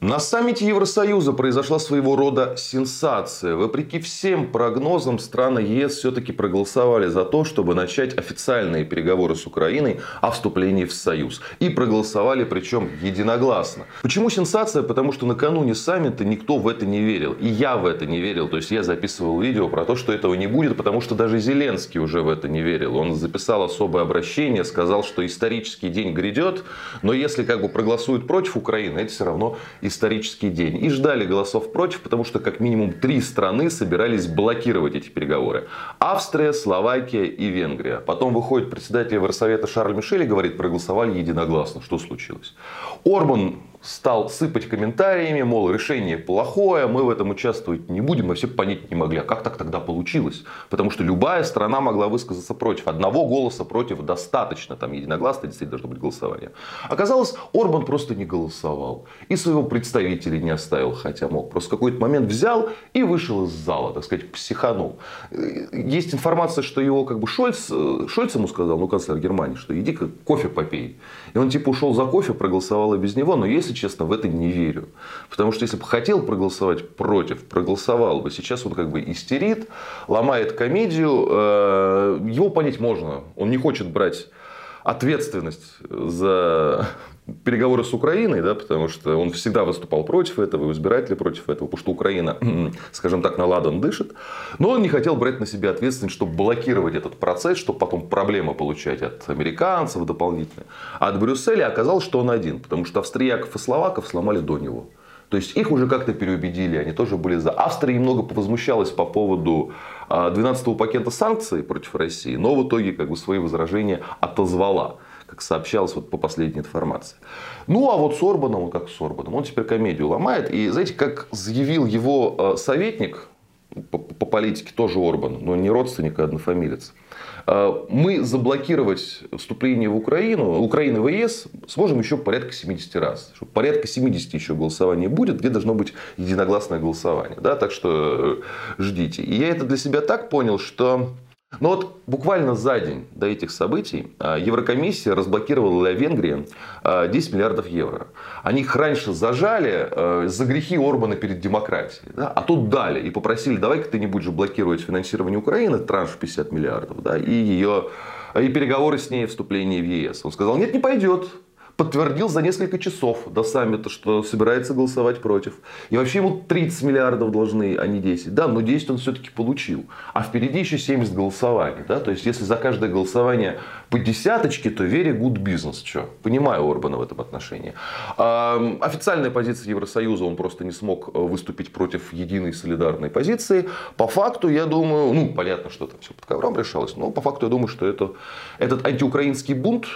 На саммите Евросоюза произошла своего рода сенсация. Вопреки всем прогнозам, страны ЕС все-таки проголосовали за то, чтобы начать официальные переговоры с Украиной о вступлении в Союз. И проголосовали, причем единогласно. Почему сенсация? Потому что накануне саммита никто в это не верил. И я в это не верил. То есть я записывал видео про то, что этого не будет, потому что даже Зеленский уже в это не верил. Он записал особое обращение, сказал, что исторический день грядет, но если как бы проголосуют против Украины, это все равно исторический день. И ждали голосов против, потому что как минимум три страны собирались блокировать эти переговоры. Австрия, Словакия и Венгрия. Потом выходит председатель Евросовета Шарль Мишель и говорит, проголосовали единогласно. Что случилось? Орбан стал сыпать комментариями, мол, решение плохое, мы в этом участвовать не будем, мы все понять не могли. А как так тогда получилось? Потому что любая страна могла высказаться против. Одного голоса против достаточно, там единогласно действительно должно быть голосование. Оказалось, Орбан просто не голосовал. И своего представителя не оставил, хотя мог. Просто какой-то момент взял и вышел из зала, так сказать, психанул. Есть информация, что его как бы Шольц, Шольц ему сказал, ну, канцлер Германии, что иди-ка кофе попей. И он типа ушел за кофе, проголосовал и без него, но если честно, в это не верю. Потому что если бы хотел проголосовать против, проголосовал бы. Сейчас он как бы истерит, ломает комедию. Э, его понять можно. Он не хочет брать ответственность за переговоры с Украиной, да, потому что он всегда выступал против этого, и избиратели против этого, потому что Украина, скажем так, на ладан дышит. Но он не хотел брать на себя ответственность, чтобы блокировать этот процесс, чтобы потом проблемы получать от американцев дополнительно. А от Брюсселя оказалось, что он один, потому что австрияков и словаков сломали до него. То есть их уже как-то переубедили, они тоже были за. Австрия немного повозмущалась по поводу 12-го а, пакета санкций против России, но в итоге как бы свои возражения отозвала как сообщалось вот по последней информации. Ну, а вот с Орбаном, как с Орбаном, он теперь комедию ломает. И знаете, как заявил его э, советник по, по политике, тоже Орбан, но не родственник, а однофамилец. Э, мы заблокировать вступление в Украину, Украины в ЕС сможем еще порядка 70 раз. Порядка 70 еще голосований будет, где должно быть единогласное голосование. Да? Так что э, ждите. И я это для себя так понял, что но вот буквально за день до этих событий а, Еврокомиссия разблокировала для Венгрии 10 а, миллиардов евро. Они их раньше зажали а, за грехи Орбана перед демократией. Да? А тут дали и попросили, давай-ка ты не будешь блокировать финансирование Украины, транш 50 миллиардов, да, и ее и переговоры с ней о вступлении в ЕС. Он сказал, нет, не пойдет подтвердил за несколько часов до саммита, что собирается голосовать против. И вообще ему 30 миллиардов должны, а не 10. Да, но 10 он все-таки получил. А впереди еще 70 голосований. Да? То есть, если за каждое голосование по десяточке, то very good business. Что? Понимаю Орбана в этом отношении. Официальная позиция Евросоюза, он просто не смог э, выступить против единой солидарной позиции. По факту, я думаю, ну, понятно, что там все под ковром решалось, но по факту я думаю, что это, этот антиукраинский бунт,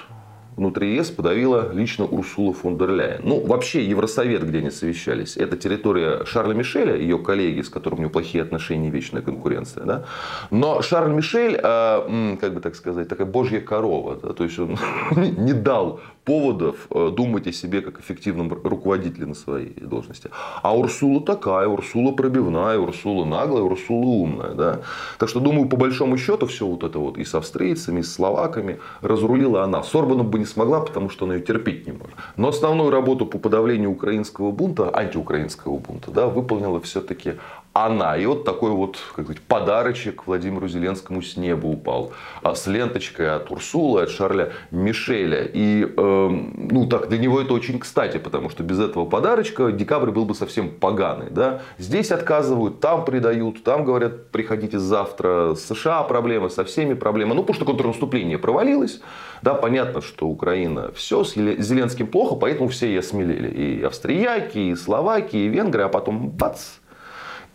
внутри ЕС подавила лично Урсула фон дер Ляйен. Ну, вообще, Евросовет, где они совещались, это территория Шарля Мишеля, ее коллеги, с которым у него плохие отношения, вечная конкуренция. Да? Но Шарль Мишель, э, как бы так сказать, такая божья корова. Да? То есть, он не дал поводов э, думать о себе как эффективном руководителе на своей должности. А Урсула такая, Урсула пробивная, Урсула наглая, Урсула умная. Да? Так что, думаю, по большому счету, все вот это вот и с австрийцами, и с словаками разрулила она. С Орбаном бы не смогла, потому что она ее терпеть не может. Но основную работу по подавлению украинского бунта, антиукраинского бунта, да, выполнила все-таки она. И вот такой вот как сказать, подарочек Владимиру Зеленскому с неба упал. А с ленточкой от Урсулы, от Шарля Мишеля. И э, ну так, для него это очень кстати, потому что без этого подарочка декабрь был бы совсем поганый. Да? Здесь отказывают, там предают, там говорят, приходите завтра. С США проблемы, со всеми проблемы. Ну, потому что контрнаступление провалилось. Да, понятно, что Украина все, с Зеленским плохо, поэтому все и осмелели. И австрияки, и словаки, и венгры, а потом бац,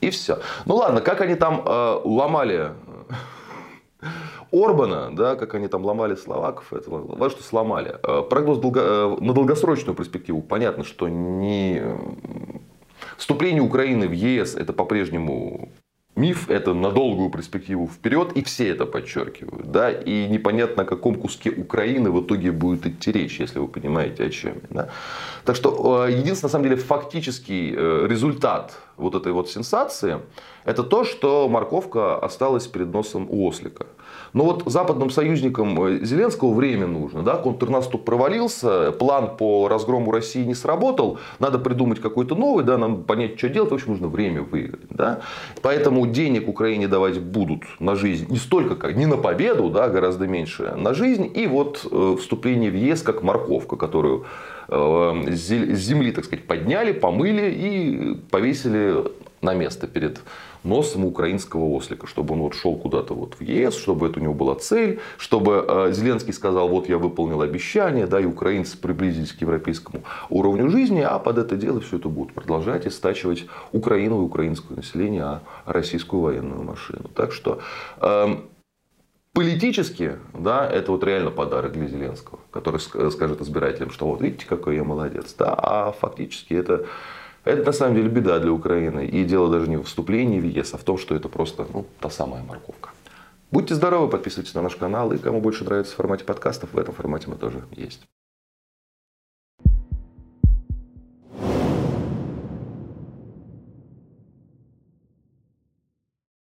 и все. Ну ладно, как они там э, ломали э, Орбана, да, как они там ломали словаков, это важно, что сломали. Э, прогноз долго, э, на долгосрочную перспективу понятно, что не вступление Украины в ЕС это по-прежнему миф, это на долгую перспективу вперед, и все это подчеркивают. Да? И непонятно, о каком куске Украины в итоге будет идти речь, если вы понимаете, о чем. Да? Так что, э, единственный, на самом деле, фактический э, результат вот этой вот сенсации, это то, что морковка осталась перед носом у ослика. Но вот западным союзникам э, Зеленского время нужно. Да? Контрнаступ провалился, план по разгрому России не сработал, надо придумать какой-то новый, да, нам понять, что делать, в общем, нужно время выиграть. Да? Поэтому денег Украине давать будут на жизнь не столько, как не на победу, да, гораздо меньше, на жизнь. И вот э, вступление в ЕС как морковка, которую э, с земли, так сказать, подняли, помыли и повесили на место перед носом украинского ослика, чтобы он вот шел куда-то вот в ЕС, чтобы это у него была цель, чтобы э, Зеленский сказал, вот я выполнил обещание, да, и украинцы приблизились к европейскому уровню жизни, а под это дело все это будут продолжать и стачивать Украину и украинское население, а российскую военную машину. Так что э, Политически, да, это вот реально подарок для Зеленского, который скажет избирателям, что вот видите, какой я молодец. Да, а фактически это это на самом деле беда для Украины. И дело даже не в вступлении в ЕС, а в том, что это просто ну, та самая морковка. Будьте здоровы, подписывайтесь на наш канал. И кому больше нравится в формате подкастов, в этом формате мы тоже есть.